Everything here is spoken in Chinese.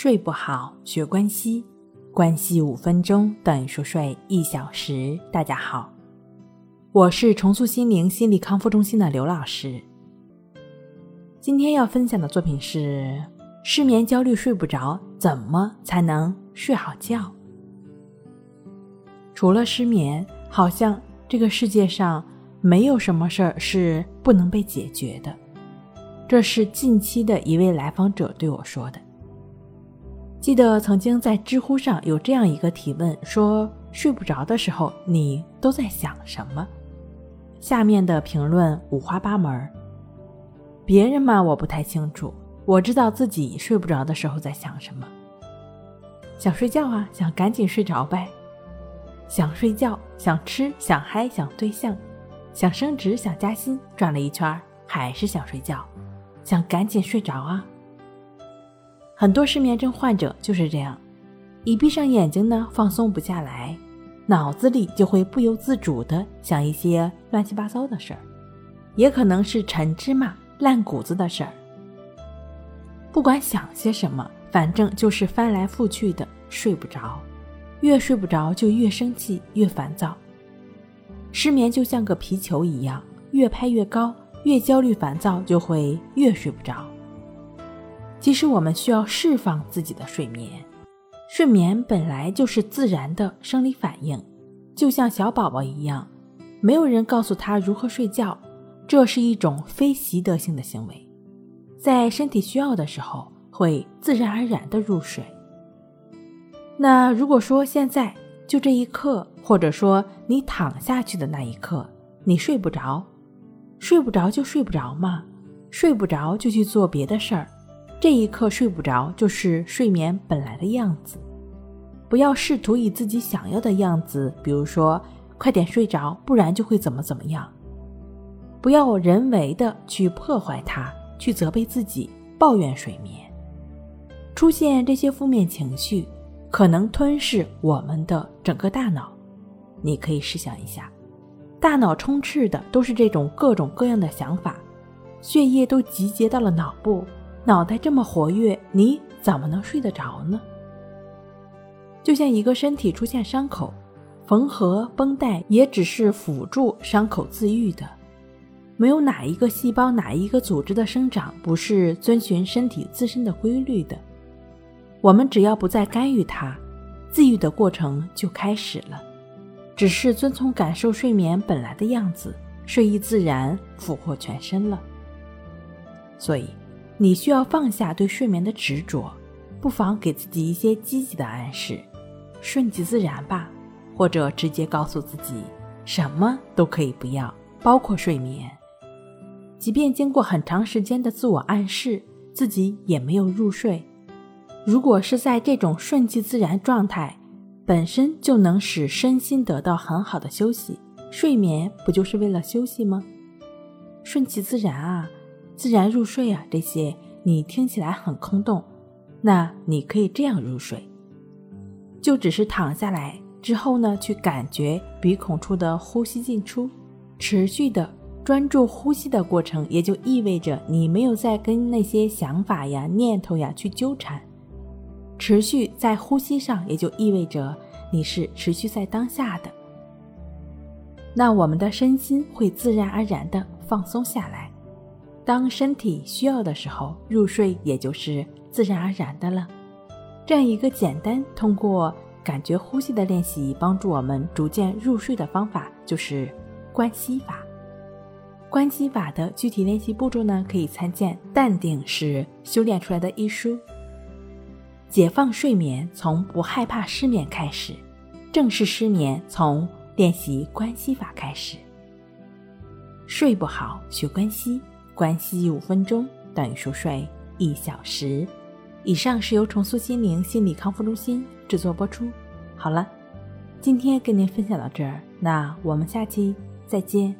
睡不好，学关西，关系五分钟等于熟睡一小时。大家好，我是重塑心灵心理康复中心的刘老师。今天要分享的作品是：失眠、焦虑、睡不着，怎么才能睡好觉？除了失眠，好像这个世界上没有什么事儿是不能被解决的。这是近期的一位来访者对我说的。记得曾经在知乎上有这样一个提问，说睡不着的时候你都在想什么？下面的评论五花八门。别人嘛，我不太清楚，我知道自己睡不着的时候在想什么。想睡觉啊，想赶紧睡着呗。想睡觉，想吃，想嗨，想对象，想升职，想加薪，转了一圈还是想睡觉，想赶紧睡着啊。很多失眠症患者就是这样，一闭上眼睛呢，放松不下来，脑子里就会不由自主的想一些乱七八糟的事儿，也可能是陈芝麻烂谷子的事儿。不管想些什么，反正就是翻来覆去的睡不着，越睡不着就越生气越烦躁。失眠就像个皮球一样，越拍越高，越焦虑烦躁就会越睡不着。其实我们需要释放自己的睡眠，睡眠本来就是自然的生理反应，就像小宝宝一样，没有人告诉他如何睡觉，这是一种非习得性的行为，在身体需要的时候会自然而然的入睡。那如果说现在就这一刻，或者说你躺下去的那一刻，你睡不着，睡不着就睡不着嘛，睡不着就去做别的事儿。这一刻睡不着，就是睡眠本来的样子。不要试图以自己想要的样子，比如说快点睡着，不然就会怎么怎么样。不要人为的去破坏它，去责备自己，抱怨睡眠。出现这些负面情绪，可能吞噬我们的整个大脑。你可以试想一下，大脑充斥的都是这种各种各样的想法，血液都集结到了脑部。脑袋这么活跃，你怎么能睡得着呢？就像一个身体出现伤口，缝合绷带也只是辅助伤口自愈的，没有哪一个细胞、哪一个组织的生长不是遵循身体自身的规律的。我们只要不再干预它，自愈的过程就开始了。只是遵从感受睡眠本来的样子，睡意自然，俘获全身了。所以。你需要放下对睡眠的执着，不妨给自己一些积极的暗示，顺其自然吧，或者直接告诉自己，什么都可以不要，包括睡眠。即便经过很长时间的自我暗示，自己也没有入睡。如果是在这种顺其自然状态，本身就能使身心得到很好的休息。睡眠不就是为了休息吗？顺其自然啊。自然入睡啊，这些你听起来很空洞，那你可以这样入睡，就只是躺下来之后呢，去感觉鼻孔处的呼吸进出，持续的专注呼吸的过程，也就意味着你没有在跟那些想法呀、念头呀去纠缠，持续在呼吸上，也就意味着你是持续在当下的，那我们的身心会自然而然的放松下来。当身体需要的时候，入睡也就是自然而然的了。这样一个简单通过感觉呼吸的练习，帮助我们逐渐入睡的方法，就是关系法。关系法的具体练习步骤呢，可以参见《淡定是修炼出来的》一书。解放睡眠，从不害怕失眠开始；正视失眠，从练习关系法开始。睡不好，学关系。关系五分钟等于熟睡一小时。以上是由重塑心灵心理康复中心制作播出。好了，今天跟您分享到这儿，那我们下期再见。